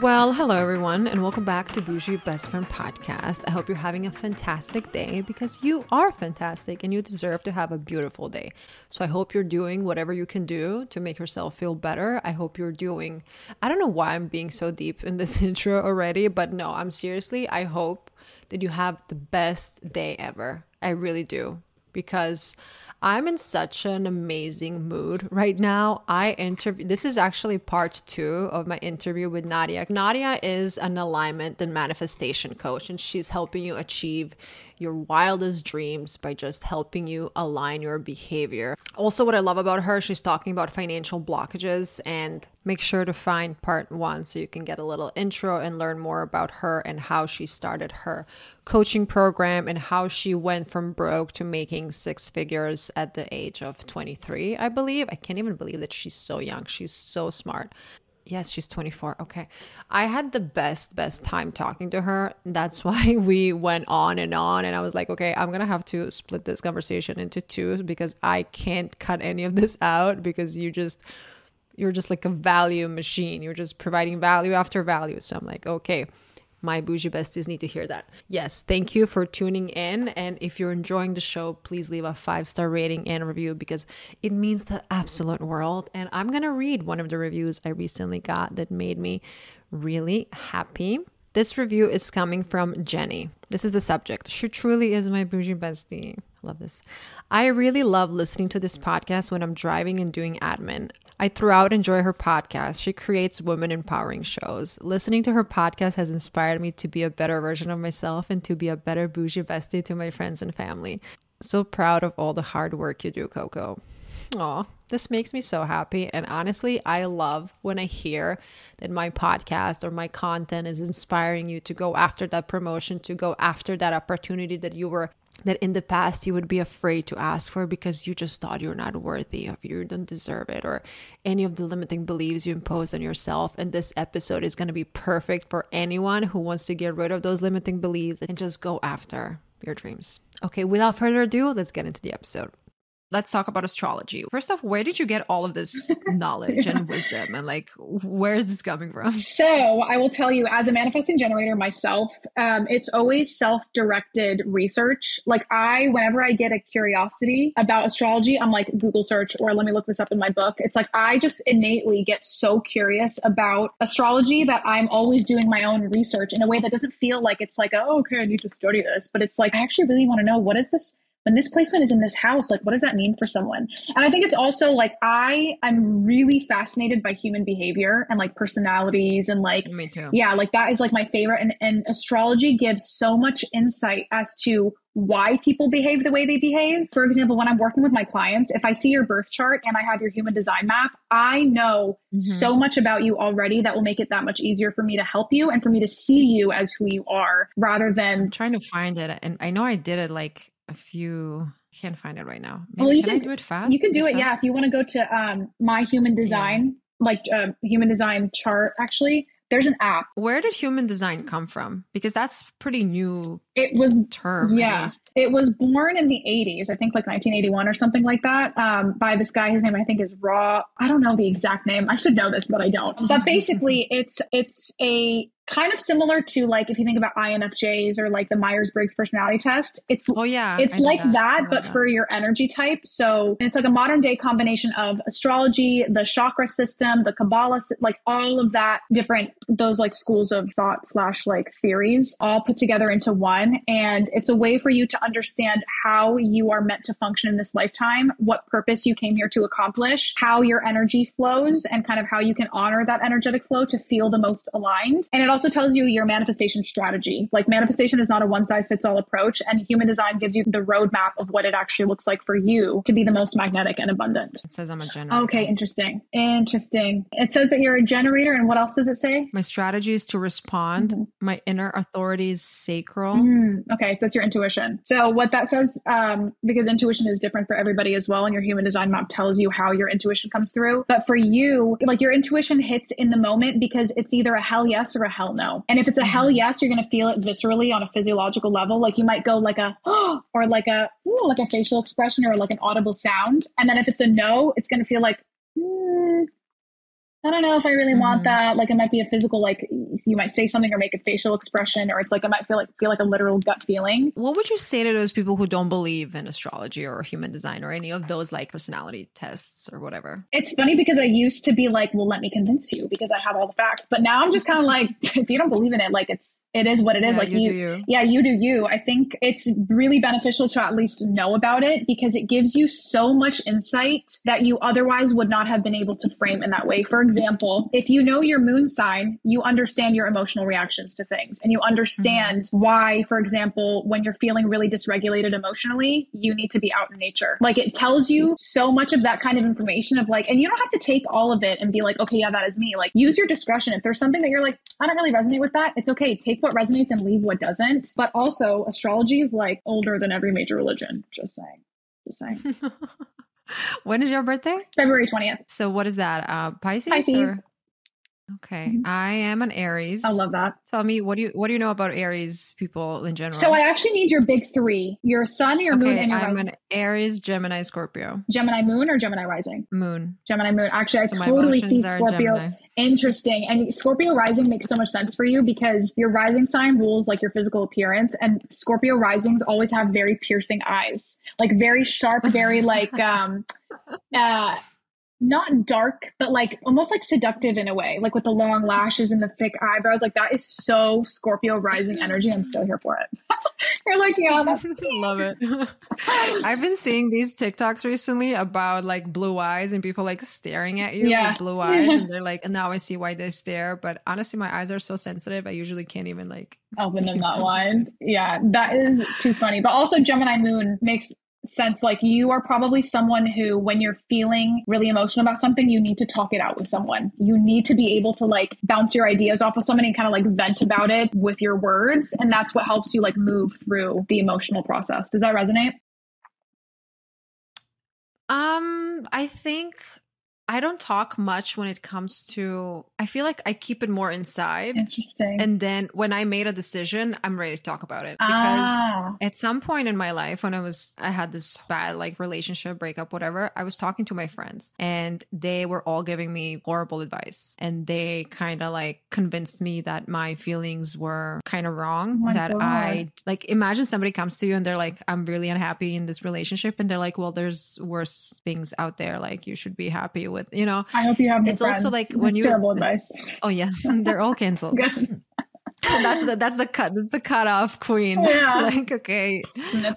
Well, hello everyone, and welcome back to Boujee Best Friend Podcast. I hope you're having a fantastic day because you are fantastic and you deserve to have a beautiful day. So I hope you're doing whatever you can do to make yourself feel better. I hope you're doing, I don't know why I'm being so deep in this intro already, but no, I'm seriously, I hope that you have the best day ever. I really do because I'm in such an amazing mood right now. I interview this is actually part 2 of my interview with Nadia. Nadia is an alignment and manifestation coach and she's helping you achieve your wildest dreams by just helping you align your behavior. Also, what I love about her, she's talking about financial blockages and make sure to find part one so you can get a little intro and learn more about her and how she started her coaching program and how she went from broke to making six figures at the age of 23, I believe. I can't even believe that she's so young. She's so smart. Yes, she's 24. Okay. I had the best, best time talking to her. That's why we went on and on. And I was like, okay, I'm going to have to split this conversation into two because I can't cut any of this out because you just, you're just like a value machine. You're just providing value after value. So I'm like, okay, my bougie besties need to hear that. Yes, thank you for tuning in. And if you're enjoying the show, please leave a five star rating and review because it means the absolute world. And I'm going to read one of the reviews I recently got that made me really happy. This review is coming from Jenny. This is the subject. She truly is my bougie bestie. Love this. I really love listening to this podcast when I'm driving and doing admin. I throughout enjoy her podcast. She creates women empowering shows. Listening to her podcast has inspired me to be a better version of myself and to be a better bougie bestie to my friends and family. So proud of all the hard work you do, Koko. Aw, this makes me so happy. And honestly, I love when I hear that my podcast or my content is inspiring you to go after that promotion, to go after that opportunity that you were that in the past you would be afraid to ask for because you just thought you're not worthy of you don't deserve it or any of the limiting beliefs you impose on yourself. And this episode is going to be perfect for anyone who wants to get rid of those limiting beliefs and just go after your dreams. Okay without further ado let's get into the episode let's talk about astrology. First off, where did you get all of this knowledge and wisdom and like where is this coming from? So I will tell you, as a manifesting generator myself, um, it's always self-directed research. Like I, whenever I get a curiosity about astrology, I'm like Google search or let me look this up in my book. It's like I just innately get so curious about astrology that I'm always doing my own research in a way that doesn't feel like it's like, oh, okay, I need to study this, but it's like I actually really want to know what is this when this placement is in this house like what does that mean for someone and i think it's also like i i'm really fascinated by human behavior and like personalities and like me too yeah like that is like my favorite and, and astrology gives so much insight as to why people behave the way they behave. For example, when I'm working with my clients, if I see your birth chart and I have your human design map, I know mm-hmm. so much about you already that will make it that much easier for me to help you and for me to see you as who you are rather than I'm trying to find it. And I know I did it like a few can't find it right now. Maybe, well, you can, can, I do it fast? You can do it, yeah. If you want to go to um, my human design, yeah. like uh, human design chart, actually, there's an app. Where did human design come from? Because that's pretty new It was term. Yeah, it was born in the 80s, I think like 1981 or something like that, um, by this guy. His name I think is Ra. I don't know the exact name. I should know this, but I don't. But basically, it's it's a kind of similar to like if you think about INFJs or like the Myers Briggs personality test. It's oh yeah, it's like that, that but that. for your energy type. So it's like a modern day combination of astrology, the chakra system, the Kabbalah, like all of that different those like schools of thought slash like theories all put together into one. And it's a way for you to understand how you are meant to function in this lifetime, what purpose you came here to accomplish, how your energy flows, and kind of how you can honor that energetic flow to feel the most aligned. And it also also tells you your manifestation strategy. Like manifestation is not a one size fits all approach, and human design gives you the roadmap of what it actually looks like for you to be the most magnetic and abundant. It says I'm a generator. Okay, interesting. Interesting. It says that you're a generator, and what else does it say? My strategy is to respond. Mm-hmm. My inner authority is sacral. Mm, okay, so it's your intuition. So what that says, um, because intuition is different for everybody as well, and your human design map tells you how your intuition comes through. But for you, like your intuition hits in the moment because it's either a hell yes or a hell hell no. And if it's a hell mm-hmm. yes, you're going to feel it viscerally on a physiological level. Like you might go like a, oh, or like a, ooh, like a facial expression or like an audible sound. And then if it's a no, it's going to feel like, mm, I don't know if I really mm-hmm. want that. Like it might be a physical, like you might say something or make a facial expression, or it's like I might feel like feel like a literal gut feeling. What would you say to those people who don't believe in astrology or human design or any of those like personality tests or whatever? It's funny because I used to be like, well, let me convince you because I have all the facts. But now I'm just kind of like, if you don't believe in it, like it's it is what it is. Yeah, like you, you, you, yeah, you do you. I think it's really beneficial to at least know about it because it gives you so much insight that you otherwise would not have been able to frame in that way. For example, if you know your moon sign, you understand your emotional reactions to things and you understand mm-hmm. why, for example, when you're feeling really dysregulated emotionally, you need to be out in nature. Like it tells you so much of that kind of information of like, and you don't have to take all of it and be like, okay, yeah, that is me. Like use your discretion. If there's something that you're like, I don't really resonate with that, it's okay. Take what resonates and leave what doesn't. But also, astrology is like older than every major religion. Just saying. Just saying. when is your birthday? February 20th. So what is that? Uh Pisces? Pisces. Or? Okay. Mm-hmm. I am an Aries. I love that. Tell me what do you what do you know about Aries people in general? So I actually need your big three. Your sun, your okay, moon, and your I'm rising. an Aries, Gemini, Scorpio. Gemini moon or Gemini rising? Moon. Gemini moon. Actually, I totally see Scorpio. Gemini. Interesting. And Scorpio rising makes so much sense for you because your rising sign rules like your physical appearance and Scorpio risings always have very piercing eyes. Like very sharp, very like um uh not dark, but like almost like seductive in a way, like with the long lashes and the thick eyebrows. Like that is so Scorpio rising energy. I'm so here for it. You're like, yeah, that's love it. I've been seeing these TikToks recently about like blue eyes and people like staring at you yeah. with blue eyes, and they're like, and now I see why they stare. But honestly, my eyes are so sensitive, I usually can't even like open them that wide. Yeah, that is too funny. But also, Gemini Moon makes sense like you are probably someone who when you're feeling really emotional about something you need to talk it out with someone. You need to be able to like bounce your ideas off of someone and kind of like vent about it with your words and that's what helps you like move through the emotional process. Does that resonate? Um i think I don't talk much when it comes to I feel like I keep it more inside. Interesting. And then when I made a decision, I'm ready to talk about it. Because ah. at some point in my life when I was I had this bad like relationship, breakup, whatever, I was talking to my friends and they were all giving me horrible advice. And they kind of like convinced me that my feelings were kind of wrong. Oh that God. I like imagine somebody comes to you and they're like, I'm really unhappy in this relationship. And they're like, Well, there's worse things out there. Like you should be happy with with you know? I hope you have it's friends. also like when you terrible advice. Oh yeah. They're all canceled that's the that's the cut that's the cut off queen yeah. it's like okay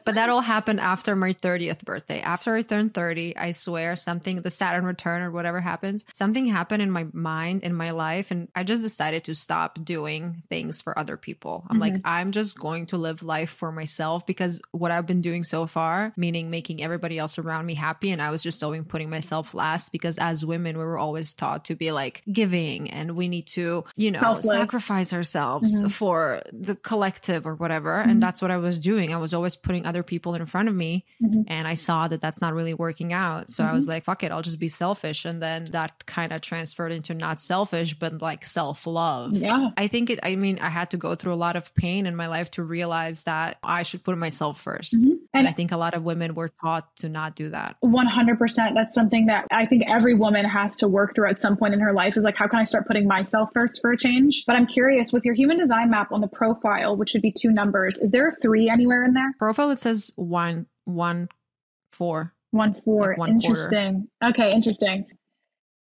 but that all happened after my 30th birthday after i turned 30 i swear something the saturn return or whatever happens something happened in my mind in my life and i just decided to stop doing things for other people i'm mm-hmm. like i'm just going to live life for myself because what i've been doing so far meaning making everybody else around me happy and i was just always putting myself last because as women we were always taught to be like giving and we need to you know Selfless. sacrifice ourselves mm-hmm mm-hmm. for the collective or whatever. Mm-hmm. And that's what I was doing. I was always putting other people in front of me. Mm-hmm. And I saw that that's not really working out. So I was mm-hmm. like, fuck it, I'll just be selfish. And then that kind of transferred into not selfish, but like self love. Yeah. I think it, I mean, I had to go through a lot of pain in my life to realize that I should put myself 1st mm-hmm. And, and I think a lot of women were taught to not do that. 100%. That's something that I think every woman has to work through at some point in her life is like, how can I start putting myself first for a change? But I'm curious with your human design map on the profile, which should be two numbers, is there a three anywhere in there? Profile, it says one, one, four. One, four. Like one interesting. Quarter. Okay, interesting.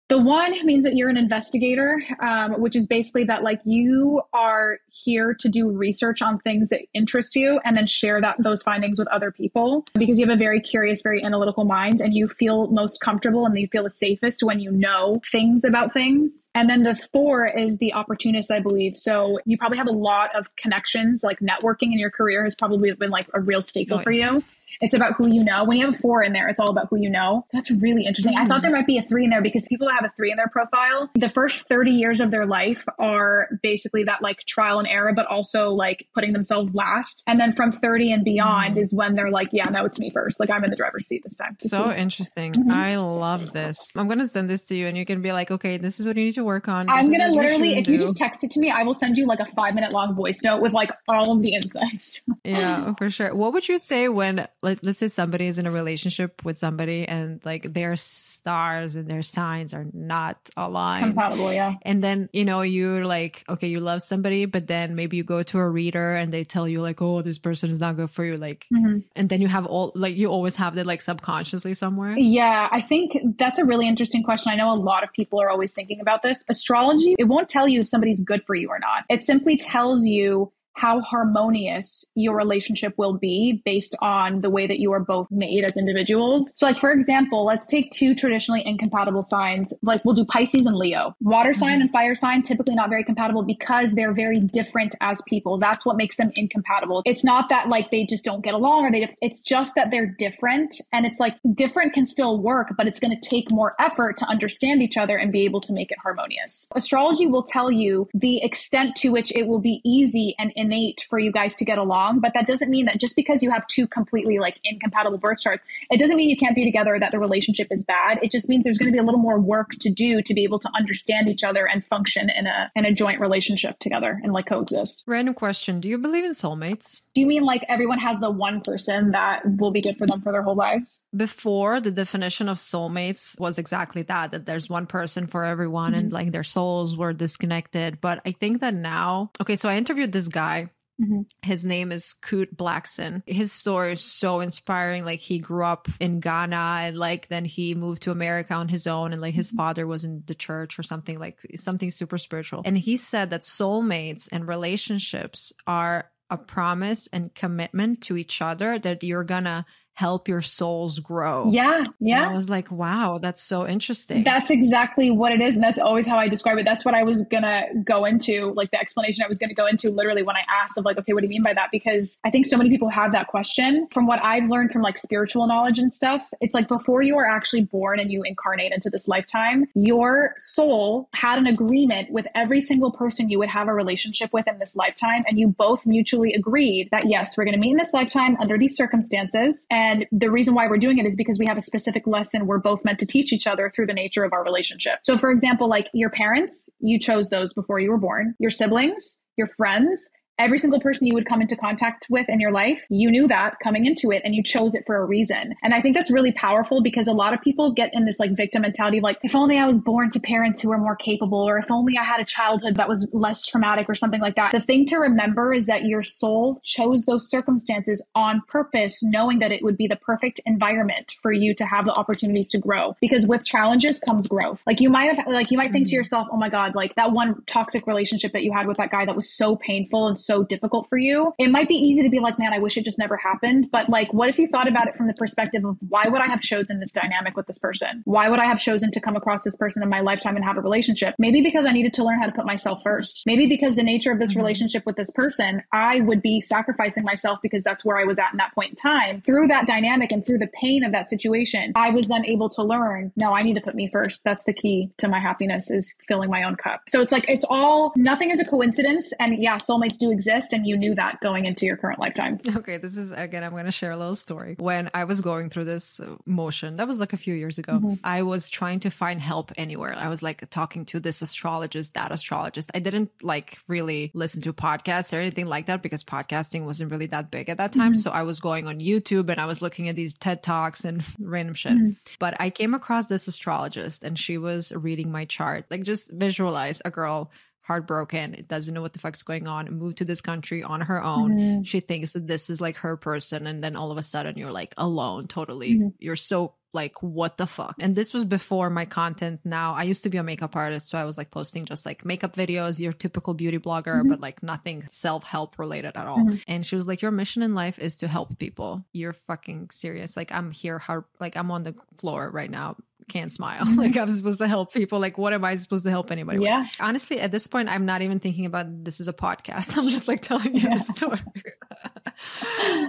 The one means that you're an investigator, um, which is basically that like you are here to do research on things that interest you and then share that those findings with other people because you have a very curious, very analytical mind and you feel most comfortable and you feel the safest when you know things about things. And then the four is the opportunist, I believe. So you probably have a lot of connections, like networking in your career has probably been like a real staple oh, for you. It's about who you know. When you have a four in there, it's all about who you know. That's really interesting. Mm. I thought there might be a three in there because people have a three in their profile, the first 30 years of their life are basically that like trial and error, but also like putting themselves last. And then from 30 and beyond mm. is when they're like, yeah, no, it's me first. Like I'm in the driver's seat this time. It's so interesting. Mm-hmm. I love this. I'm going to send this to you and you can be like, okay, this is what you need to work on. I'm going to literally, if do. you just text it to me, I will send you like a five minute long voice note with like all of the insights. yeah, for sure. What would you say when, like, let's say somebody is in a relationship with somebody and like their stars and their signs are not aligned. Compatible, yeah. And then, you know, you're like, okay, you love somebody, but then maybe you go to a reader and they tell you like, oh, this person is not good for you. Like, mm-hmm. and then you have all, like, you always have that like subconsciously somewhere. Yeah, I think that's a really interesting question. I know a lot of people are always thinking about this. Astrology, it won't tell you if somebody's good for you or not. It simply tells you how harmonious your relationship will be based on the way that you are both made as individuals. So, like, for example, let's take two traditionally incompatible signs. Like, we'll do Pisces and Leo. Water sign mm-hmm. and fire sign, typically not very compatible because they're very different as people. That's what makes them incompatible. It's not that like they just don't get along or they, it's just that they're different. And it's like different can still work, but it's going to take more effort to understand each other and be able to make it harmonious. Astrology will tell you the extent to which it will be easy and in innate for you guys to get along. But that doesn't mean that just because you have two completely like incompatible birth charts, it doesn't mean you can't be together or that the relationship is bad. It just means there's going to be a little more work to do to be able to understand each other and function in a in a joint relationship together and like coexist. Random question: Do you believe in soulmates? Do you mean like everyone has the one person that will be good for them for their whole lives? Before the definition of soulmates was exactly that that there's one person for everyone mm-hmm. and like their souls were disconnected. But I think that now, okay, so I interviewed this guy Mm-hmm. His name is Kute Blackson. His story is so inspiring. Like he grew up in Ghana and like then he moved to America on his own and like his mm-hmm. father was in the church or something like something super spiritual. And he said that soulmates and relationships are a promise and commitment to each other that you're gonna help your souls grow. Yeah. Yeah. And I was like, wow, that's so interesting. That's exactly what it is. And that's always how I describe it. That's what I was going to go into, like the explanation I was going to go into literally when I asked of like, okay, what do you mean by that? Because I think so many people have that question. From what I've learned from like spiritual knowledge and stuff, it's like before you are actually born and you incarnate into this lifetime, your soul had an agreement with every single person you would have a relationship with in this lifetime. And you both mutually agreed that yes, we're going to meet in this lifetime under these circumstances. And and the reason why we're doing it is because we have a specific lesson we're both meant to teach each other through the nature of our relationship. So, for example, like your parents, you chose those before you were born, your siblings, your friends, every single person you would come into contact with in your life, you knew that coming into it and you chose it for a reason. And I think that's really powerful because a lot of people get in this like victim mentality of like, if only I was born to parents who were more capable, or if only I had a childhood that was less traumatic or something like that. The thing to remember is that your soul chose those circumstances on purpose, knowing that it would be the perfect environment for you to have the opportunities to grow. Because with challenges comes growth. Like you might have, like you might think mm-hmm. to yourself, oh my God, like that one toxic relationship that you had with that guy that was so painful and so difficult for you, it might be easy to be like, man, I wish it just never happened. But like, what if you thought about it from the perspective of why would I have chosen this dynamic with this person? Why would I have chosen to come across this person in my lifetime and have a relationship? Maybe because I needed to learn how to put myself first. Maybe because the nature of this mm-hmm. relationship with this person, I would be sacrificing myself because that's where I was at in that point in time. Through that dynamic and through the pain of that situation, I was then able to learn, no, I need to put me first. That's the key to my happiness is filling my own cup. So it's like, it's all, nothing is a coincidence. And yeah, soulmates do exist. And you knew that going into your current lifetime. Okay. This is, again, I'm going to share a little story. When I was going through this motion, that was like a few years ago, mm-hmm. I was trying to find help anywhere. I was like talking to this astrologist, that astrologist. I didn't like really listen to podcasts or anything like that because podcasting wasn't really that big at that time. Mm-hmm. So I was going on YouTube and I was looking at these TED Talks and random shit. Mm-hmm. But I came across this astrologist and she was reading my chart. Like just visualize a girl heartbroken, it doesn't know what the fuck's going on, moved to this country on her own. Mm-hmm. She thinks that this is like her person. And then all of a sudden you're like alone, totally. Mm-hmm. You're so like what the fuck and this was before my content now i used to be a makeup artist so i was like posting just like makeup videos your typical beauty blogger mm-hmm. but like nothing self-help related at all mm-hmm. and she was like your mission in life is to help people you're fucking serious like i'm here how like i'm on the floor right now can't smile. Like I'm supposed to help people. Like what am I supposed to help anybody yeah. with? Honestly, at this point, I'm not even thinking about this is a podcast. I'm just like telling you yeah. the story.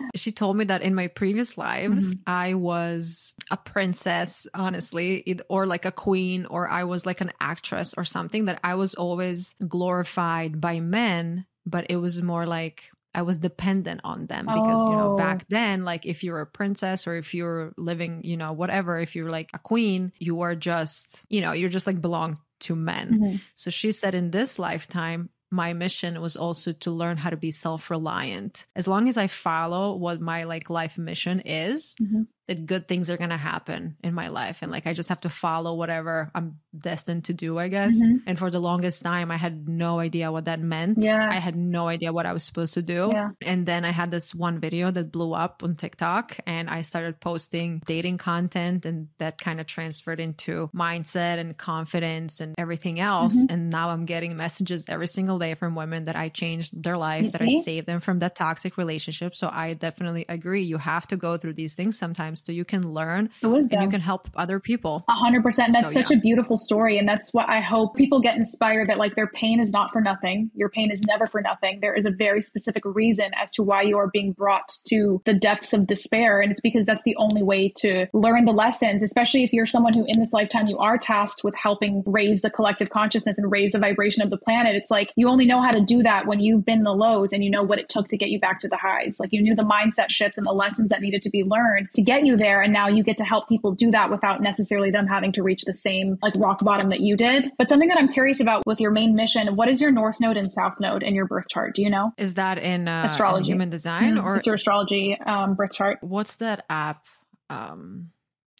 she told me that in my previous lives, mm-hmm. I was a princess, honestly, or like a queen, or I was like an actress or something that I was always glorified by men, but it was more like I was dependent on them because, oh. you know, back oh. then, like if you're a princess or if you're living, you know, whatever, if you're like a queen, you are just, you know, you're just like belong to men. Mm-hmm. So she said in this lifetime, my mission was also to learn how to be self-reliant. As long as I follow what my like life mission is, mm-hmm that good things are going to happen in my life. And like i just have to follow whatever i'm destined to do i guess. Mm-hmm. and for the longest time i had no idea what that meant. Yeah. I had no idea what i was supposed to do. Yeah. and then i had this one video that blew up on tiktok and i started posting dating content and that kind of transferred into mindset and confidence and everything else. Mm-hmm. and now i'm getting messages every single day from women that i changed their life you that see? i saved them from that toxic relationship. So i definitely agree. You have to go through these things sometimes so you can learn and you can help other people. A hundred percent. That's so, such yeah. a beautiful story. And that's what I hope people get inspired that like their pain is not for nothing. Your pain is never for nothing. There is a very specific reason as to why you are being brought to the depths of despair. And it's because that's the only way to learn the lessons, especially if you're someone who in this lifetime you are tasked with helping raise the collective consciousness and raise the vibration of the planet. It's like you only know how to do that when you've been the lows and you know what it took to get you back to the highs. Like you knew the mindset shifts and the lessons that needed to be learned to get you there. And now you get to help people do that without necessarily them having to reach the same like rock bottom that you did. But something that I'm curious about with your main mission, what is your north node and south node in your birth chart? Do you know? Is that in uh, astrology, in human design, mm-hmm. or it's your astrology um, birth chart? What's that app? Um,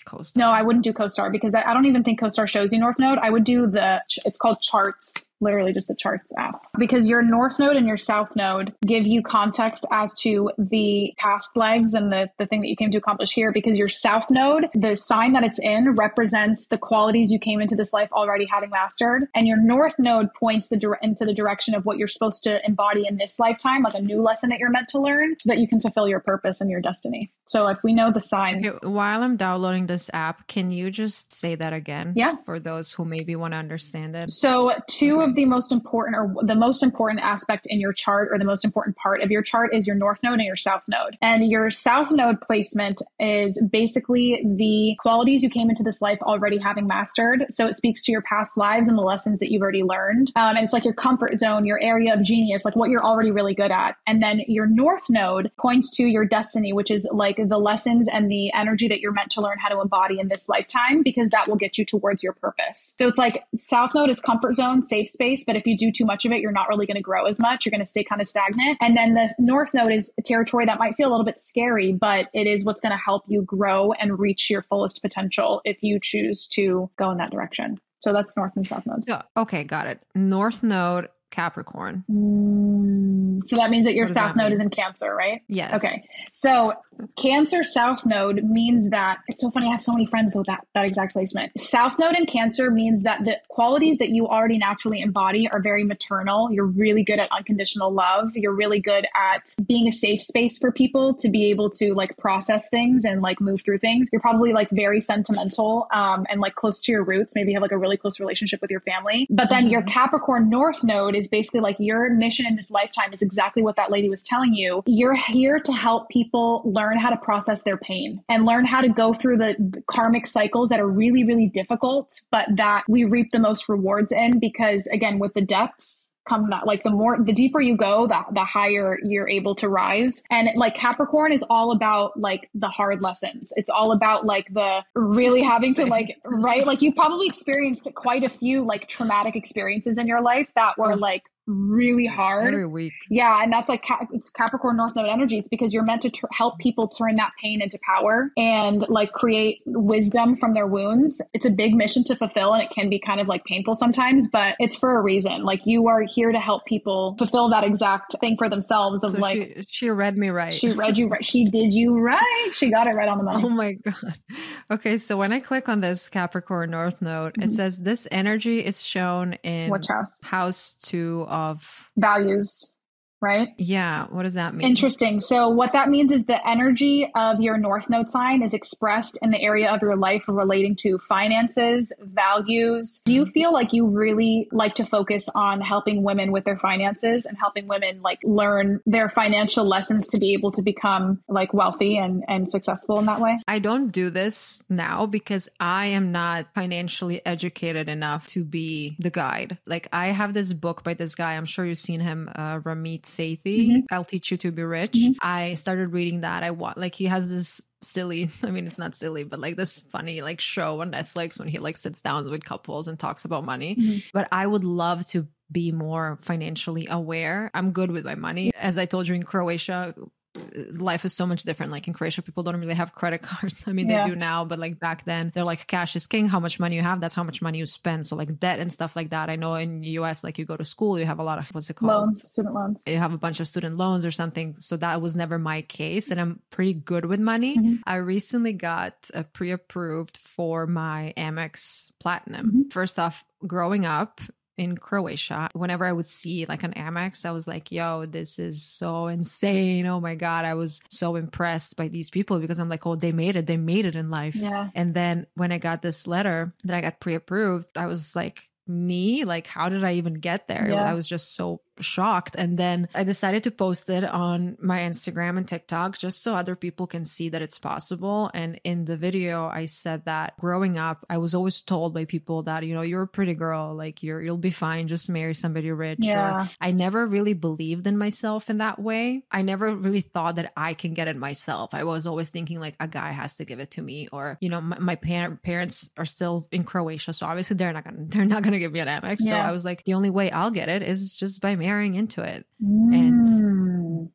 CoStar. No, I wouldn't do CoStar because I, I don't even think CoStar shows you north node. I would do the. It's called Charts literally just the charts app. Because your north node and your south node give you context as to the past lives and the, the thing that you came to accomplish here because your south node the sign that it's in represents the qualities you came into this life already having mastered. And your north node points the into the direction of what you're supposed to embody in this lifetime like a new lesson that you're meant to learn so that you can fulfill your purpose and your destiny. So if we know the signs. Okay, while i'm downloading this app can you just say that again yeah. for those who maybe want to understand it? So two of the most important or the most important aspect in your chart or the most important part of your chart is your north node and your south node. And your south node placement is basically the qualities you came into this life already having mastered. So it speaks to your past lives and the lessons that you've already learned. Um, and it's like your comfort zone, your area of genius, like what you're already really good at. And then your north node points to your destiny, which is like the lessons and the energy that you're meant to learn how to embody in this lifetime, because that will get you towards your purpose. So it's like south node is comfort zone, safe space, but if you do too much of it, you're not really going to grow as much. You're going to stay kind of stagnant. And then the north node is a territory that might feel a little bit scary, but it is what's going to help you grow and reach your fullest potential if you choose to go in that direction. So that's north and south node. So, okay, got it. North node, Capricorn. Mm So that means that your south that node mean? is in Cancer, right? Yes. Okay. So Cancer South Node means that it's so funny. I have so many friends with that, that exact placement. South Node in Cancer means that the qualities that you already naturally embody are very maternal. You're really good at unconditional love. You're really good at being a safe space for people to be able to like process things and like move through things. You're probably like very sentimental um, and like close to your roots. Maybe you have like a really close relationship with your family. But then your Capricorn North Node is basically like your mission in this lifetime is exactly what that lady was telling you. You're here to help people learn how to process their pain and learn how to go through the karmic cycles that are really, really difficult, but that we reap the most rewards in because, again, with the depths, come that like the more the deeper you go the, the higher you're able to rise. And like capricorn is all about like the hard lessons. It's all about like the really having to like right? Like you probably experienced quite a few like traumatic experiences in your life that were like really hard Every week. yeah, and that's like it's Capricorn North Node energy. It's because you're meant to tr- help people turn that pain into power and like create wisdom from their wounds. It's a big mission to fulfill, and it can be kind of like painful sometimes, but it's for a reason. Like you are here to help people fulfill that exact thing for themselves. Of So like she she read me right. she read you right, she did you right, she got it right on the money. Oh my God. Okay, so when I click on this Capricorn North Node, it Mhm. says this energy is shown in Which house? house two of. Values, right? Yeah, what does that mean? Interesting. So, what that means is the energy of your North Node sign is expressed in the area of your life relating to finances, values. Do you feel like you really like to focus on helping women with their finances and helping women like learn their financial lessons to be able to become like wealthy and, and successful in that way? I don't do this now because I am not financially educated enough to be the guide. Like I have this book by this guy. I'm sure you've seen him, uh, Ramit Sethi. Mhm. I'll teach you to be rich. Mhm. I started reading that. I want like he has this silly i mean it's not silly but like this funny like show on netflix when he like sits down with couples and talks about money Mhm. but i would love to be more financially aware i'm good with my money as i told you in croatia life is so much different. Like in Croatia, people don't really have credit cards. I mean, Yeah. they do now, but like back then, they're like cash is king. How much money you have, that's how much money you spend. So like debt and stuff like that. I know in the US, like you go to school, you have a lot of what's it called? Loans, student loans. You have a bunch of student loans or something. So that was never my case. And I'm pretty good with money. Mhm. I recently got uh, pre approved for my Amex Platinum. Mhm. First off, growing up, in Croatia, whenever I would see like an Amex, I was like, yo, this is so insane. Oh my God. I was so impressed by these people because I'm like, oh, they made it. They made it in life. Yeah. And then when I got this letter that I got pre approved, I was like, me? Like, how did I even get there? Yeah. I was just so shocked. And then I decided to post it on my Instagram and TikTok just so other people can see that it's possible. And in the video, I said that growing up, I was always told by people that, you know, you're a pretty girl, like you're, you'll be fine, just marry somebody rich. Yeah. Or I never really believed in myself in that way. I never really thought that I can get it myself. I was always thinking like a guy has to give it to me, or you know, my, my par- parents are still in Croatia, so obviously they're not gonna they're not gonna give me an Amex. So I was like, the only way I'll get it is just by marrying into it. Mm.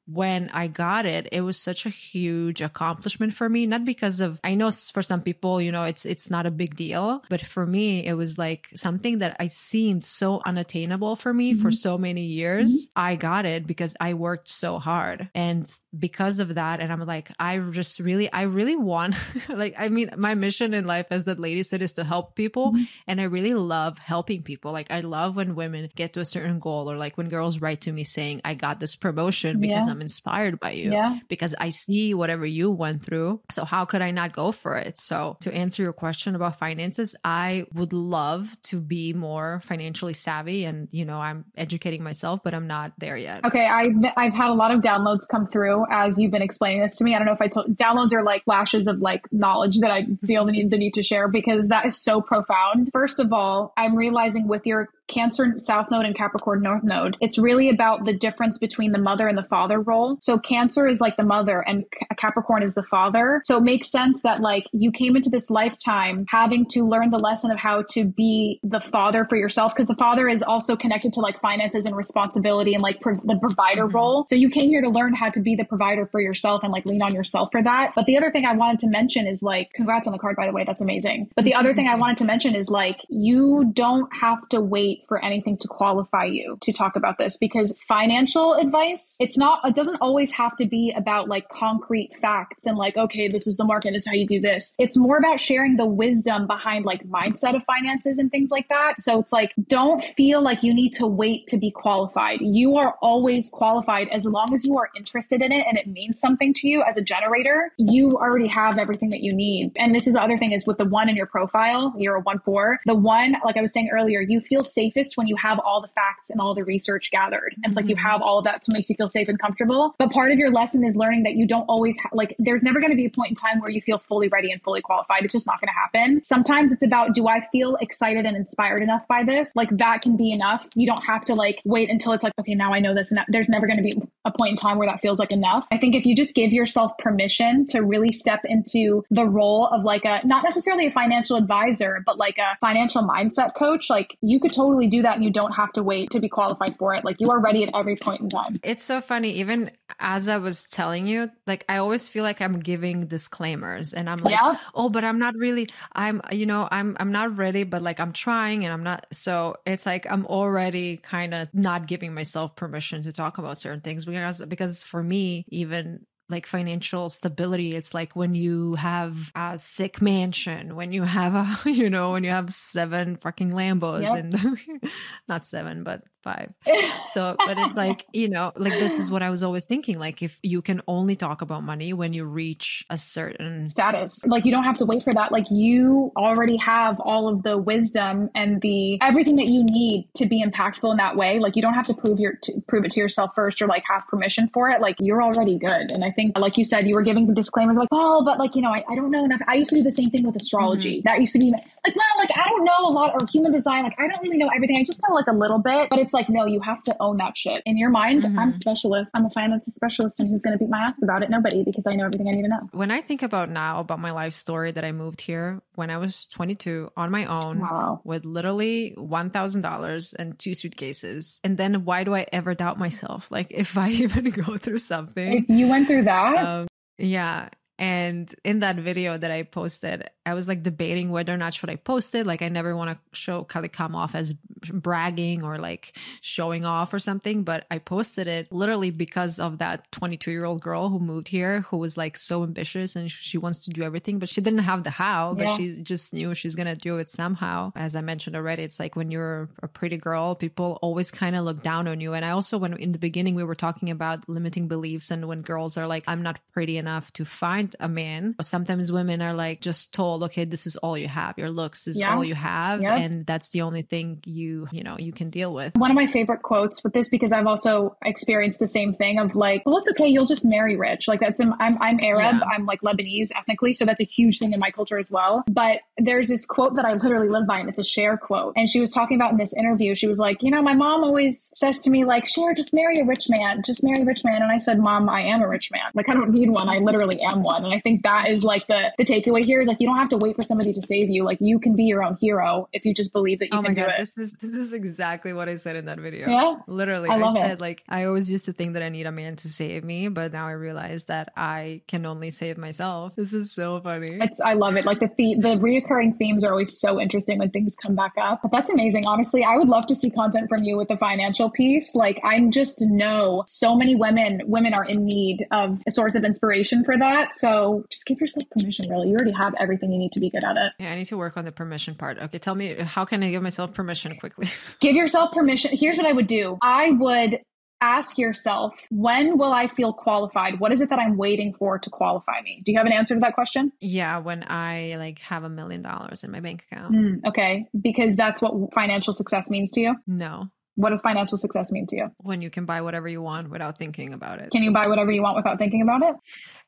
When I got it, it was such a huge accomplishment for me. Not because of I know for some people, you know, it's it's not a big deal, but for me, it was like something that I seemed so unattainable for me for Mhm. so many years. I got it because I worked so hard, and because of that, and I'm like, I just really, I really want, like, I mean, my mission in life, as that lady said, is to help people, Mhm. and I really love helping people. Like, I love when women get to a certain goal, or like when girls write to me saying, I got this promotion because Yeah. I'm inspired by you Yeah. because I see whatever you went through. So how could I not go for it? So to answer your question about finances, I would love to be more financially savvy and you know, I'm educating myself, but I'm not there yet. Okay, I've I've had a lot of downloads come through as you've been explaining this to me. I don't know if I told downloads are like flashes of like knowledge that I feel the need the need to share because that is so profound. First of all, I'm realizing with your Cancer South Node and Capricorn North Node, it's really about the difference between the mother and the father role. So Cancer is like the mother and Capricorn is the father. So it makes sense that like you came into this lifetime having to learn the lesson of how to be the father for yourself because the father is also connected to like finances and responsibility and like pro- the provider Mhm. role. So you came here to learn how to be the provider for yourself and like lean on yourself for that. But the other thing I wanted to mention is like, congrats on the card, by the way. That's amazing. But the other thing I wanted to mention is like, you don't have to wait wait for anything to qualify you to talk about this because financial advice, it's not, it doesn't always have to be about like concrete facts and like, okay, this is the market, this is how you do this. It's more about sharing the wisdom behind like mindset of finances and things like that. So it's like, don't feel like you need to wait to be qualified. You are always qualified as long as you are interested in it and it means something to you as a generator. You already have everything that you need. And this is the other thing is with the one in your profile, you're a one four. The one, like I was saying earlier, you feel safest when you have all the facts and all the research gathered. And it's like you mm-hmm. have all of that, so it makes you feel safe and comfortable. But part of your lesson is learning that you don't always ha- like. There's never going to be a point in time where you feel fully ready and fully qualified. It's just not going to happen. Sometimes it's about do I feel excited and inspired enough by this? Like that can be enough. You don't have to like wait until it's like okay now I know this. And there's never going to be a point in time where that feels like enough. I think if you just give yourself permission to really step into the role of like a not necessarily a financial advisor, but like a financial mindset coach, like you could totally do that and you don't have to wait to be qualified for it. Like you are ready at every point in time. It's so funny. Even as I was telling you, like I always feel like I'm giving disclaimers and I'm like, yeah. oh, but I'm not really, I'm, you know, I'm, I'm not ready, but like I'm trying and I'm not. So it's like I'm already kind of not giving myself permission to talk about certain things because, because for me, even like financial stability it's like when you have a sick mansion when you have a you know when you have seven fucking lambos yep. and not seven but five. So, but it's like, you know, like this is what I was always thinking. Like, if you can only talk about money when you reach a certain status, like you don't have to wait for that. Like, you already have all of the wisdom and the everything that you need to be impactful in that way. Like, you don't have to prove your to prove it to yourself first or like have permission for it. Like, you're already good. And I think, like you said, you were giving the disclaimers like, well, but like, you know, I, I don't know enough. I used to do the same thing with astrology. Mm-hmm. That used to be like, well, like, I don't know a lot or human design. Like, I don't really know everything. I just know like a little bit, but it's like, no, you have to own that shit. In your mind, mm-hmm. I'm a specialist. I'm a finance specialist and who's going to beat my ass about it? Nobody, because I know everything I need to know. When I think about now about my life story that I moved here when I was 22 on my own wow. with literally $1,000 and two suitcases. And then why do I ever doubt myself? Like if I even go through something. If you went through that? Um, yeah. And in that video that I posted, I was like debating whether or not should I post it. Like I never want to show kind of come off as bragging or like showing off or something, but I posted it literally because of that 22 year old girl who moved here who was like so ambitious and she wants to do everything, but she didn't have the how, but yeah. she just knew she's gonna do it somehow. As I mentioned already, it's like when you're a pretty girl, people always kind of look down on you. And I also when in the beginning we were talking about limiting beliefs and when girls are like, I'm not pretty enough to find a man. Sometimes women are like just told okay, this is all you have. Your looks is yeah. all you have. Yep. And that's the only thing you, you know, you can deal with. One of my favorite quotes with this, because I've also experienced the same thing of like, well, it's okay. You'll just marry rich. Like that's, I'm, I'm Arab. Yeah. I'm like Lebanese ethnically. So that's a huge thing in my culture as well. But there's this quote that I literally live by and it's a Cher quote. And she was talking about in this interview, she was like, you know, my mom always says to me like, Cher, just marry a rich man. Just marry a rich man. And I said, mom, I am a rich man. Like I don't need one. I literally am one. And I think that is like the, the takeaway here is like, you don't have to wait for somebody to save you. Like you can be your own hero if you just believe that you oh can God, do it. This is this is exactly what I said in that video. Yeah. Literally. I, I said it. like I always used to think that I need a man to save me, but now I realize that I can only save myself. This is so funny. It's I love it. Like the the, the reoccurring themes are always so interesting when things come back up. But that's amazing. Honestly, I would love to see content from you with the financial piece. Like I just know so many women women are in need of a source of inspiration for that. So just give yourself permission, really. You already have everything you need to be good at it. Yeah, I need to work on the permission part. Okay, tell me how can I give myself permission quickly? give yourself permission. Here's what I would do. I would ask yourself, when will I feel qualified? What is it that I'm waiting for to qualify me? Do you have an answer to that question? Yeah, when I like have a million dollars in my bank account. Mm, okay, because that's what financial success means to you? No. What does financial success mean to you? When you can buy whatever you want without thinking about it. Can you buy whatever you want without thinking about it?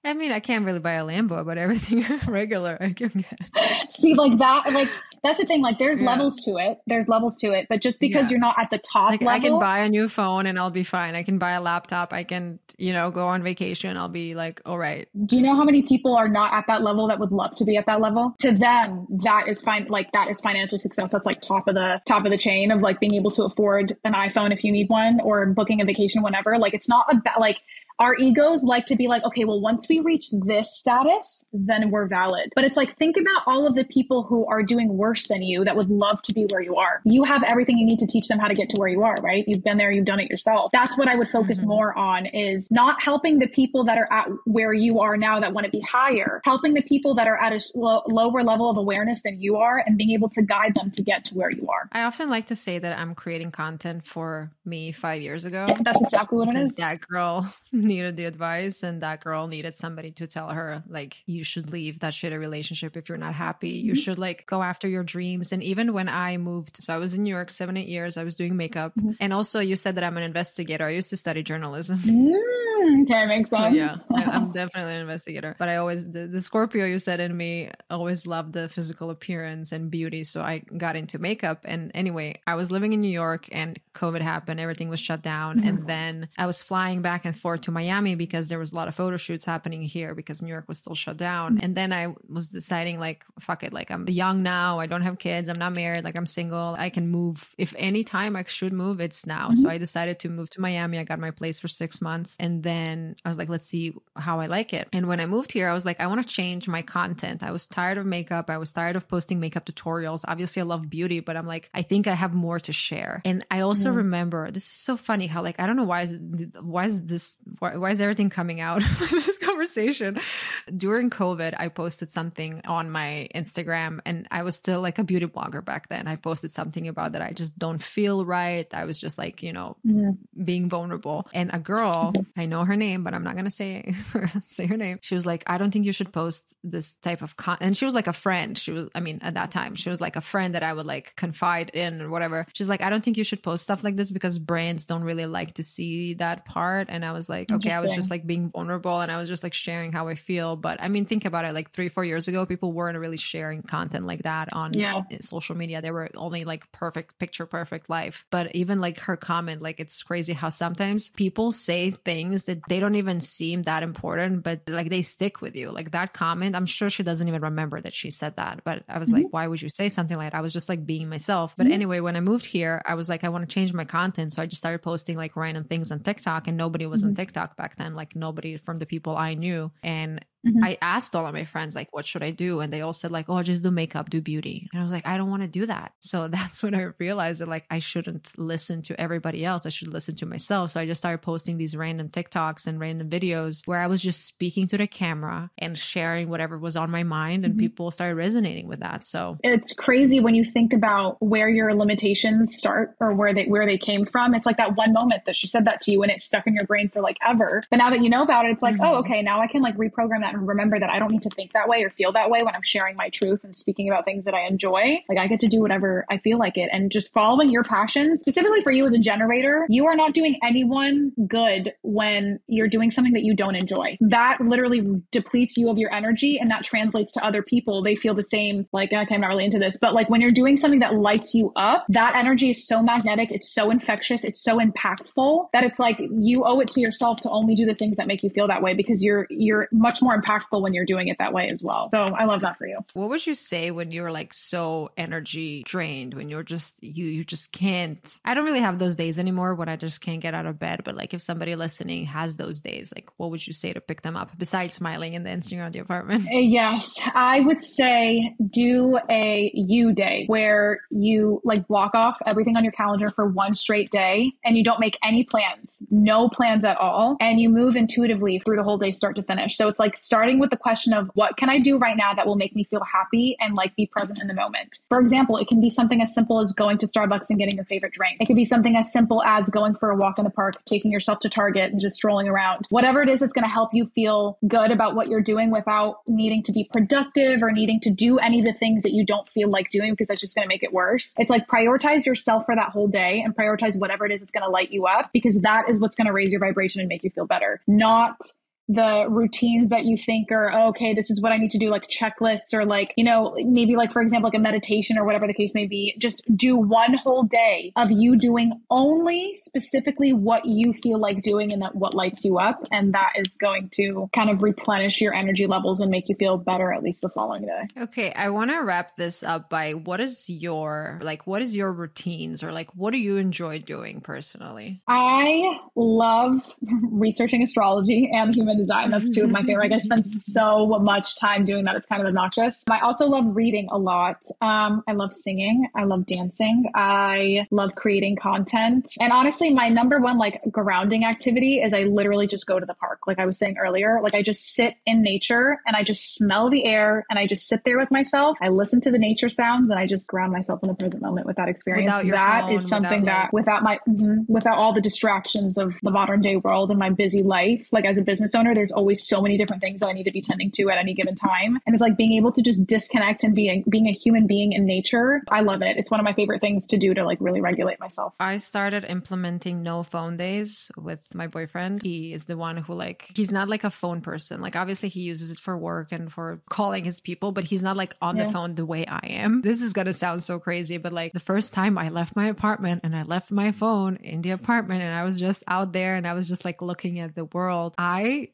I mean, I can't really buy a Lambo, but everything regular I can get. See, like that, like that's the thing. Like, there's yeah. levels to it. There's levels to it. But just because yeah. you're not at the top like, level, I can buy a new phone and I'll be fine. I can buy a laptop. I can, you know, go on vacation. I'll be like, all right. Do you know how many people are not at that level that would love to be at that level? To them, that is fine. Like that is financial success. That's like top of the top of the chain of like being able to afford an iPhone if you need one or booking a vacation whenever. Like, it's not about like Our egos like to be like, okay, well, once we reach this status, then we're valid. But it's like, think about all of the people who are doing worse than you that would love to be where you are. You have everything you need to teach them how to get to where you are, right? You've been there, you've done it yourself. That's what I would focus mm-hmm. more on is not helping the people that are at where you are now that want to be higher, helping the people that are at a lower level of awareness than you are and being able to guide them to get to where you are. I often like to say that I'm creating content for me five years ago. That's exactly what it is. That girl needed the advice and that girl needed somebody to tell her like you should leave that shitty relationship if you're not happy you mm-hmm. should like go after your dreams and even when i moved so i was in new york seven eight years i was doing makeup mm-hmm. and also you said that i'm an investigator i used to study journalism mm-hmm. Okay, makes sense. So, yeah, I, am definitely an investigator. But I always the, the, Scorpio you said in me always loved the physical appearance and beauty, so I got into makeup. And anyway, I was living in New York, and COVID happened. Everything was shut down, mm-hmm. and then I was flying back and forth to Miami because there was a lot of photo shoots happening here because New York was still shut down. Mm-hmm. And then I was deciding like, fuck it, like I'm young now. I don't have kids. I'm not married. Like I'm single. I can move. If any time I should move, it's now. Mm-hmm. So I decided to move to Miami. I got my place for six months, and then I was like, let's see how I like it. And when I moved here, I was like, I want to change my content. I was tired of makeup. I was tired of posting makeup tutorials. Obviously, I love beauty, but I'm like, I think I have more to share. And I also mm. remember this is so funny how like I don't know why is why is this why, why is everything coming out this conversation during COVID? I posted something on my Instagram, and I was still like a beauty blogger back then. I posted something about that I just don't feel right. I was just like you know mm. being vulnerable, and a girl mm-hmm. I know her name, but I'm not gonna say say her name. She was like, I don't think you should post this type of con. And she was like a friend. She was, I mean, at that time, she was like a friend that I would like confide in or whatever. She's like, I don't think you should post stuff like this because brands don't really like to see that part. And I was like, okay, I was just like being vulnerable and I was just like sharing how I feel. But I mean, think about it. Like three, four years ago, people weren't really sharing content like that on yeah. social media. They were only like perfect picture, perfect life. But even like her comment, like it's crazy how sometimes people say things that they don't even seem that important, but like they stick with you. Like that comment, I'm sure she doesn't even remember that she said that. But I was mm-hmm. like, why would you say something like that? I was just like being myself. But mm-hmm. anyway, when I moved here, I was like, I want to change my content. So I just started posting like random things on TikTok, and nobody was mm-hmm. on TikTok back then. Like nobody from the people I knew. And Mm-hmm. I asked all of my friends, like, what should I do? And they all said, like, oh, just do makeup, do beauty. And I was like, I don't want to do that. So that's when I realized that, like, I shouldn't listen to everybody else. I should listen to myself. So I just started posting these random TikToks and random videos where I was just speaking to the camera and sharing whatever was on my mind. And mm-hmm. people started resonating with that. So it's crazy when you think about where your limitations start or where they where they came from. It's like that one moment that she said that to you and it stuck in your brain for like ever. But now that you know about it, it's like, oh, mm-hmm. oh, okay, now I can like reprogram that and remember that I don't need to think that way or feel that way when I'm sharing my truth and speaking about things that I enjoy. Like I get to do whatever I feel like it and just following your passion, specifically for you as a generator, you are not doing anyone good when you're doing something that you don't enjoy. That literally depletes you of your energy and that translates to other people. They feel the same, like, okay, I'm not really into this. But like when you're doing something that lights you up, that energy is so magnetic, it's so infectious, it's so impactful that it's like you owe it to yourself to only do the things that make you feel that way because you're you're much more impactful when you're doing it that way as well. So I love that for you. What would you say when you're like so energy drained, when you're just you you just can't I don't really have those days anymore when I just can't get out of bed. But like if somebody listening has those days, like what would you say to pick them up besides smiling and dancing around the apartment? Uh, yes. I would say do a you day where you like block off everything on your calendar for one straight day and you don't make any plans, no plans at all. And you move intuitively through the whole day, start to finish. So it's like starting with the question of what can I do right now that will make me feel happy and like be present in the moment. For example, it can be something as simple as going to Starbucks and getting your favorite drink. It could be something as simple as going for a walk in the park, taking yourself to Target and just strolling around. Whatever it is, that's going to help you feel good about what you're doing without needing to be productive or needing to do any of the things that you don't feel like doing because that's just going to make it worse. It's like prioritize yourself for that whole day and prioritize whatever it is that's going to light you up because that is what's going to raise your vibration and make you feel better. Not the routines that you think are oh, okay this is what i need to do like checklists or like you know maybe like for example like a meditation or whatever the case may be. Just do one whole day of you doing only specifically what you feel like doing and that what lights you up. And that is going to kind of replenish your energy levels and make you feel better at least the following day. Okay i want to wrap this up by what is your like what is your routines or like what do you enjoy doing personally? I love researching astrology and human design. That's two of my favorite. Like i spend so much time doing that. It's kind of obnoxious. I also love reading a lot. Um, i love singing. I love dancing. I love creating content. And honestly my number one like grounding activity is i literally just go to the park like i was saying earlier. Like i just sit in nature and i just smell the air and i just sit there with myself. I listen to the nature sounds and i just ground myself in the present moment with that experience That phone, is something without, that. without my mm-hmm, without all the distractions of the modern day world and my busy life like as a business owner there's always so many different things that i need to be tending to at any given time. And it's like being able to just disconnect and being being a human being in nature. I love it. It's one of my favorite things to do to like really regulate myself. I started implementing no phone days with my boyfriend. He is the one who like he's not like a phone person. Like obviously he uses it for work and for calling his people but he's not like on yeah. the phone the way i am. This is gonna sound so crazy but like the first time i left my apartment and i left my phone in the apartment and i was just out there and i was just like looking at the world i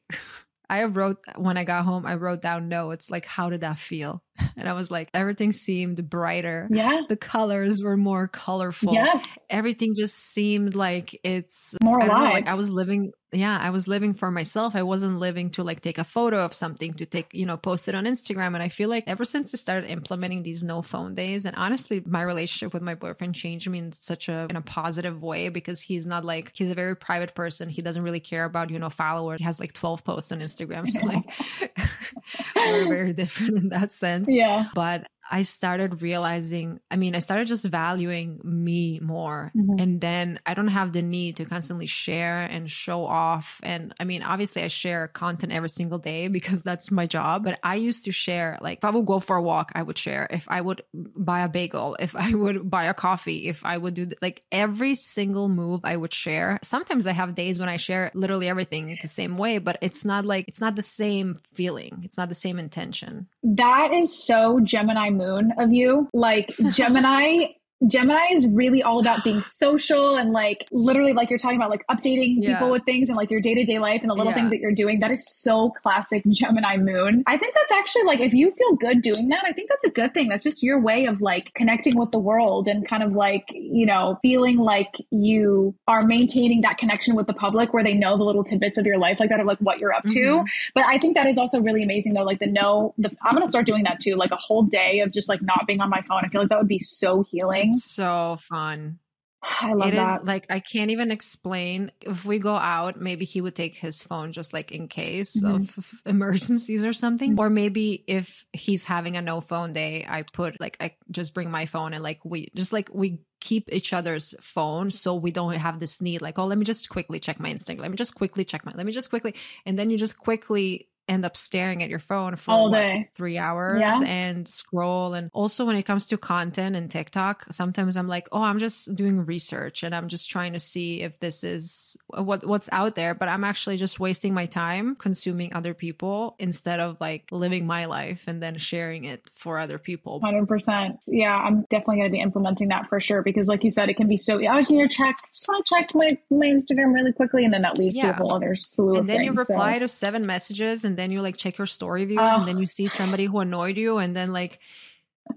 I wrote when I got home, I wrote down notes like, how did that feel? And I was like, everything seemed brighter. Yeah. The colors were more colorful. Yeah. Everything just seemed like it's more alive. Know, like I was living yeah, I was living for myself. I wasn't living to like take a photo of something to take, you know, post it on Instagram. And I feel like ever since I started implementing these no phone days, and honestly, my relationship with my boyfriend changed me in such a in a positive way because he's not like he's a very private person. He doesn't really care about, you know, followers. He has like 12 posts on Instagram. So like we're very different in that sense. Yeah. But I started realizing, I mean, I started just valuing me more. Mm-hmm. And then I don't have the need to constantly share and show off. And I mean, obviously, I share content every single day because that's my job. But I used to share, like, if I would go for a walk, I would share. If I would buy a bagel, if I would buy a coffee, if I would do like every single move, I would share. Sometimes I have days when I share literally everything the same way, but it's not like, it's not the same feeling, it's not the same intention. That is so Gemini moon of you. Like Gemini Gemini is really all about being social and like literally like you're talking about like updating yeah. people with things and like your day-to-day life and the little yeah. things that you're doing. That is so classic Gemini moon. I think that's actually like if you feel good doing that, I think that's a good thing. That's just your way of like connecting with the world and kind of like, you know, feeling like you are maintaining that connection with the public where they know the little tidbits of your life like that of like what you're up mm-hmm. to. But I think that is also really amazing though, like the no the I'm gonna start doing that too, like a whole day of just like not being on my phone. I feel like that would be so healing so fun. I love it that. Is, like I can't even explain. If we go out, maybe he would take his phone just like in case mm-hmm. of emergencies or something. Or maybe if he's having a no phone day, I put like I just bring my phone and like we just like we keep each other's phone so we don't have this need like oh let me just quickly check my Instagram. Let me just quickly check my. Let me just quickly and then you just quickly end up staring at your phone for all day what, three hours yeah. and scroll and also when it comes to content and tiktok sometimes i'm like oh i'm just doing research and i'm just trying to see if this is what what's out there but i'm actually just wasting my time consuming other people instead of like living my life and then sharing it for other people 100% yeah i'm definitely going to be implementing that for sure because like you said it can be so i just need to check just want to check my, my instagram really quickly and then that leads yeah. to a whole other slew and then things, you reply so. to seven messages and then you like check your story views oh. and then you see somebody who annoyed you and then like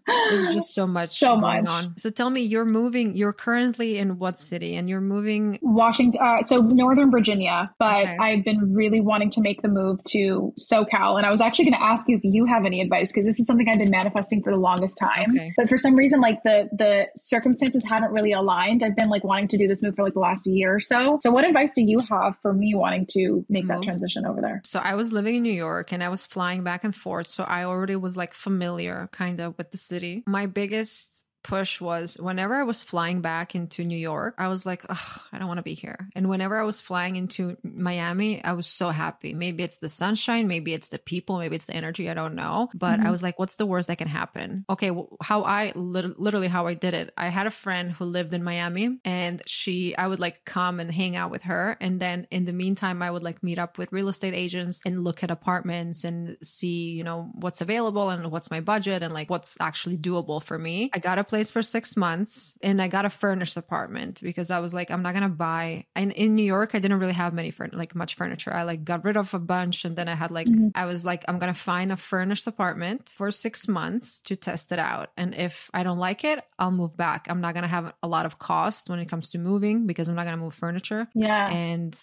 there's just so much so going much. on. So tell me, you're moving. You're currently in what city? And you're moving Washington. Uh, so Northern Virginia. But okay. I've been really wanting to make the move to SoCal, and I was actually going to ask you if you have any advice because this is something I've been manifesting for the longest time. Okay. But for some reason, like the the circumstances haven't really aligned. I've been like wanting to do this move for like the last year or so. So what advice do you have for me wanting to make move. that transition over there? So I was living in New York and I was flying back and forth. So I already was like familiar, kind of, with the city. My biggest push was whenever I was flying back into New York, I was like, I don't want to be here. And whenever I was flying into Miami, I was so happy. Maybe it's the sunshine, maybe it's the people, maybe it's the energy. I don't know. But mm-hmm. I was like, what's the worst that can happen? Okay, well, how I literally how I did it. I had a friend who lived in Miami and she, I would like come and hang out with her. And then in the meantime, I would like meet up with real estate agents and look at apartments and see, you know, what's available and what's my budget and like what's actually doable for me. I got a place for six months and I got a furnished apartment because I was like, I'm not going to buy. And in New York, I didn't really have many, furn- like much furniture. I like got rid of a bunch and then I had like, mm-hmm. I was like, I'm going to find a furnished apartment for six months to test it out. And if I don't like it, I'll move back. I'm not going to have a lot of cost when it comes to moving because I'm not going to move furniture. Yeah. And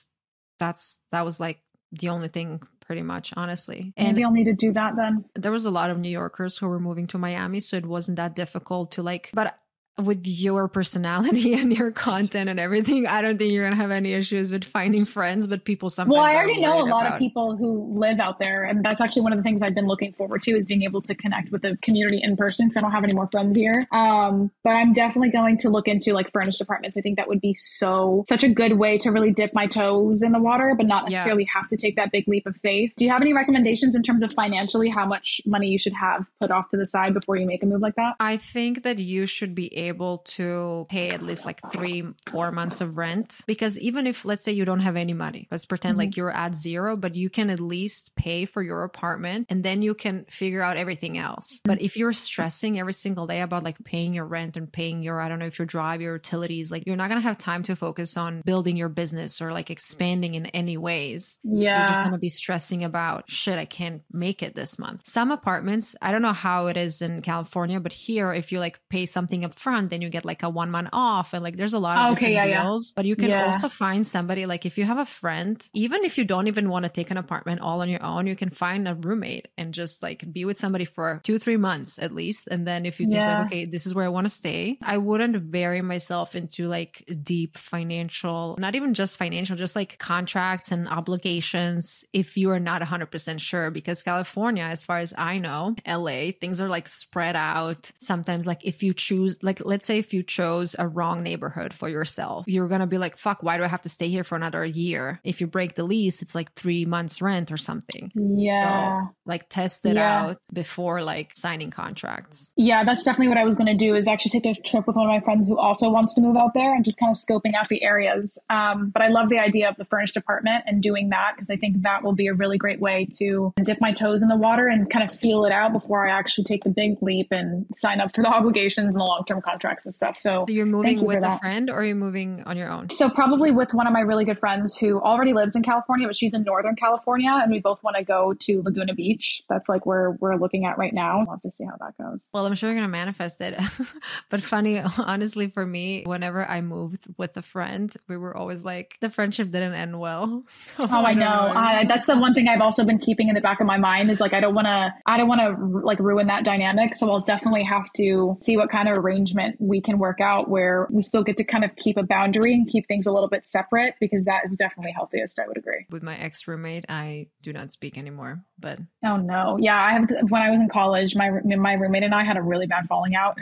that's, that was like the only thing pretty much honestly. And maybe i'll need to do that then. there was a lot of new yorkers who were moving to miami so it wasn't that difficult to like but with your personality and your content and everything, I don't think you're gonna have any issues with finding friends. But people sometimes. Well, I already know a lot about. of people who live out there, and that's actually one of the things I've been looking forward to is being able to connect with the community in person. Because I don't have any more friends here. Um, but I'm definitely going to look into like furnished apartments. I think that would be so such a good way to really dip my toes in the water, but not necessarily yeah. have to take that big leap of faith. Do you have any recommendations in terms of financially how much money you should have put off to the side before you make a move like that? I think that you should be able to pay at least like three, four months of rent. Because even if, let's say, you don't have any money, let's pretend mm-hmm. like you're at zero, but you can at least pay for your apartment and then you can figure out everything else. Mm-hmm. But if you're stressing every single day about like paying your rent and paying your, I don't know, if you drive your utilities, like you're not going to have time to focus on building your business or like expanding in any ways. Yeah. You're just going to be stressing about shit, I can't make it this month. Some apartments, I don't know how it is in California, but here, if you like pay something up front, then you get like a one month off and like there's a lot of ah, okay, different yeah, deals. Yeah. But you can yeah. also find somebody like if you have a friend, even if you don't even want to take an apartment all on your own, you can find a roommate and just like be with somebody for two, three months at least. And then if you think like, okay, this is where I want to stay, I wouldn't bury myself into like deep financial, not even just financial, just like contracts and obligations if you are not 100% sure. Because California, as far as I know, LA, things are like spread out. Sometimes, like if you choose, like let's say if you chose a wrong neighborhood for yourself. You're going to be like, fuck, why do I have to stay here for another year? If you break the lease, it's like three months rent or something. Yeah. So, like, test it yeah. out before like signing contracts. Yeah, that's definitely what I was going to do is actually take a trip with one of my friends who also wants to move out there and just kind of scoping out the areas. Um, but I love the idea of the furnished apartment and doing that because I think that will be a really great way to dip my toes in the water and kind of feel it out before I actually take the big leap and sign up for the obligations and the long term contracts and stuff. So, so you're moving you with a friend or you're moving on your own? So probably with one of my really good friends who already lives in California, but she's in Northern California and we both want to go to Laguna Beach. That's like where we're looking at right now. We'll have to see how that goes. Well, I'm sure you're going to manifest it. but funny, honestly, for me, whenever I moved with a friend, we were always like, the friendship didn't end well. So oh, I, know. I, that's the one thing I've also been keeping in the back of my mind is like, I don't want to, I don't want to like ruin that dynamic. So I'll definitely have to see what kind of arrangement we can work out where we still get to kind of keep a boundary and keep things a little bit separate because that is definitely healthiest. I would agree. With my ex roommate, I do not speak anymore. But oh no, yeah, I have. When I was in college, my my roommate and I had a really bad falling out.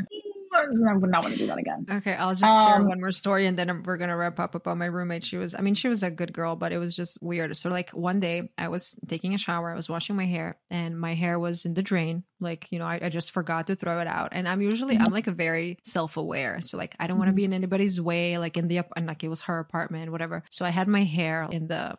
And- I would not want to do that again. Okay, I'll just um, share one more story and then we're gonna wrap up about my roommate. She was, I mean, she was a good girl, but it was just weird. So like one day I was taking a shower, I was washing my hair, and my hair was in the drain. Like you know, I, I just forgot to throw it out. And I'm usually. I'm like a very self aware, so like I don't want to be in anybody's way. Like in the and like it was her apartment, whatever. So I had my hair in the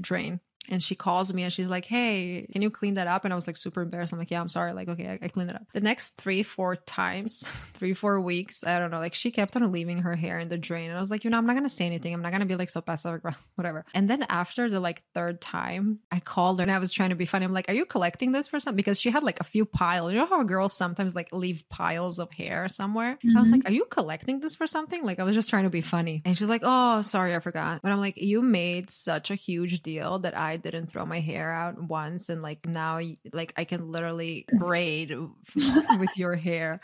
drain and she calls me and she's like, Hey, can you clean that up? And I was like super embarrassed. I'm like, Yeah, I'm sorry. Like, okay, I, I cleaned it up. The next three, four times, three, four weeks, I don't know, like she kept on leaving her hair in the drain. And I was like, you know, I'm not gonna say anything. I'm not gonna be like so passive whatever. And then after the like third time, I called her and I was trying to be funny. I'm like, Are you collecting this for something? Because she had like a few piles. You know how girls sometimes like leave piles of hair somewhere? Mm-hmm. I was like, mm-hmm. Are you collecting this for something? Like I was just trying to be funny. And she's like, Oh, sorry, I forgot. But I'm like, you made such a huge deal that I didn't throw my hair out once and like now like I can literally braid with your hair.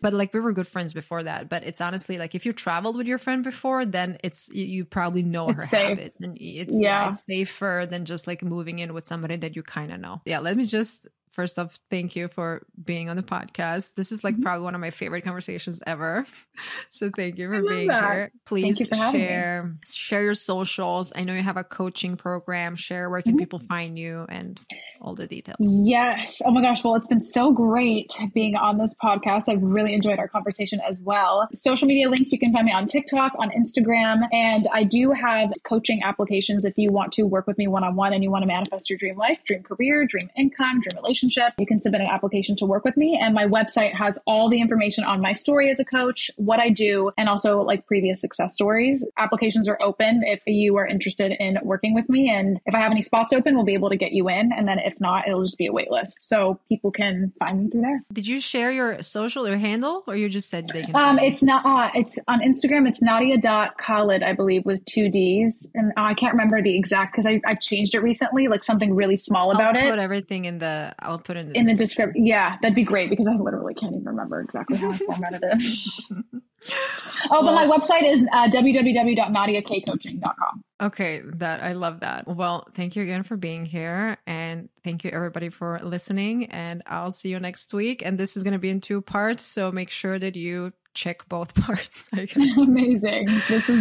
But like we were good friends before that. But it's honestly like if you traveled with your friend before, then it's you, you probably know it's her safe. habits and it's yeah. yeah. it's safer than just like moving in with somebody that you kind of know. Yeah, let me just first off, thank you for being on the podcast. This is like mm-hmm. probably one of my favorite conversations ever. so thank you for being that. here. Please share me. share your socials. I know you have a coaching program. Share where can mm-hmm. people find you and all the details. Yes. Oh my gosh. Well, it's been so great being on this podcast. I've really enjoyed our conversation as well. Social media links you can find me on TikTok, on Instagram, and I do have coaching applications if you want to work with me one on one and you want to manifest your dream life, dream career, dream income, dream relationship. You can submit an application to work with me. And my website has all the information on my story as a coach, what I do, and also like previous success stories. Applications are open if you are interested in working with me. And if I have any spots open, we'll be able to get you in. And then if not, it'll just be a wait list. So people can find me through there. Did you share your social or handle or you just said they can? Um, it's not, uh, it's on Instagram. It's Nadia.Khaled, I believe, with two D's. And uh, I can't remember the exact because I, I changed it recently, like something really small about I'll it. Put everything in the, I'll put it in the, in description. the description. Yeah, that'd be great because I literally can't even remember exactly how I formatted it. oh, well, but my website is uh, www.nadiakcoaching.com. Okay, that I love that. Well, thank you again for being here and thank you everybody for listening and I'll see you next week and this is going to be in two parts, so make sure that you check both parts. Amazing. This is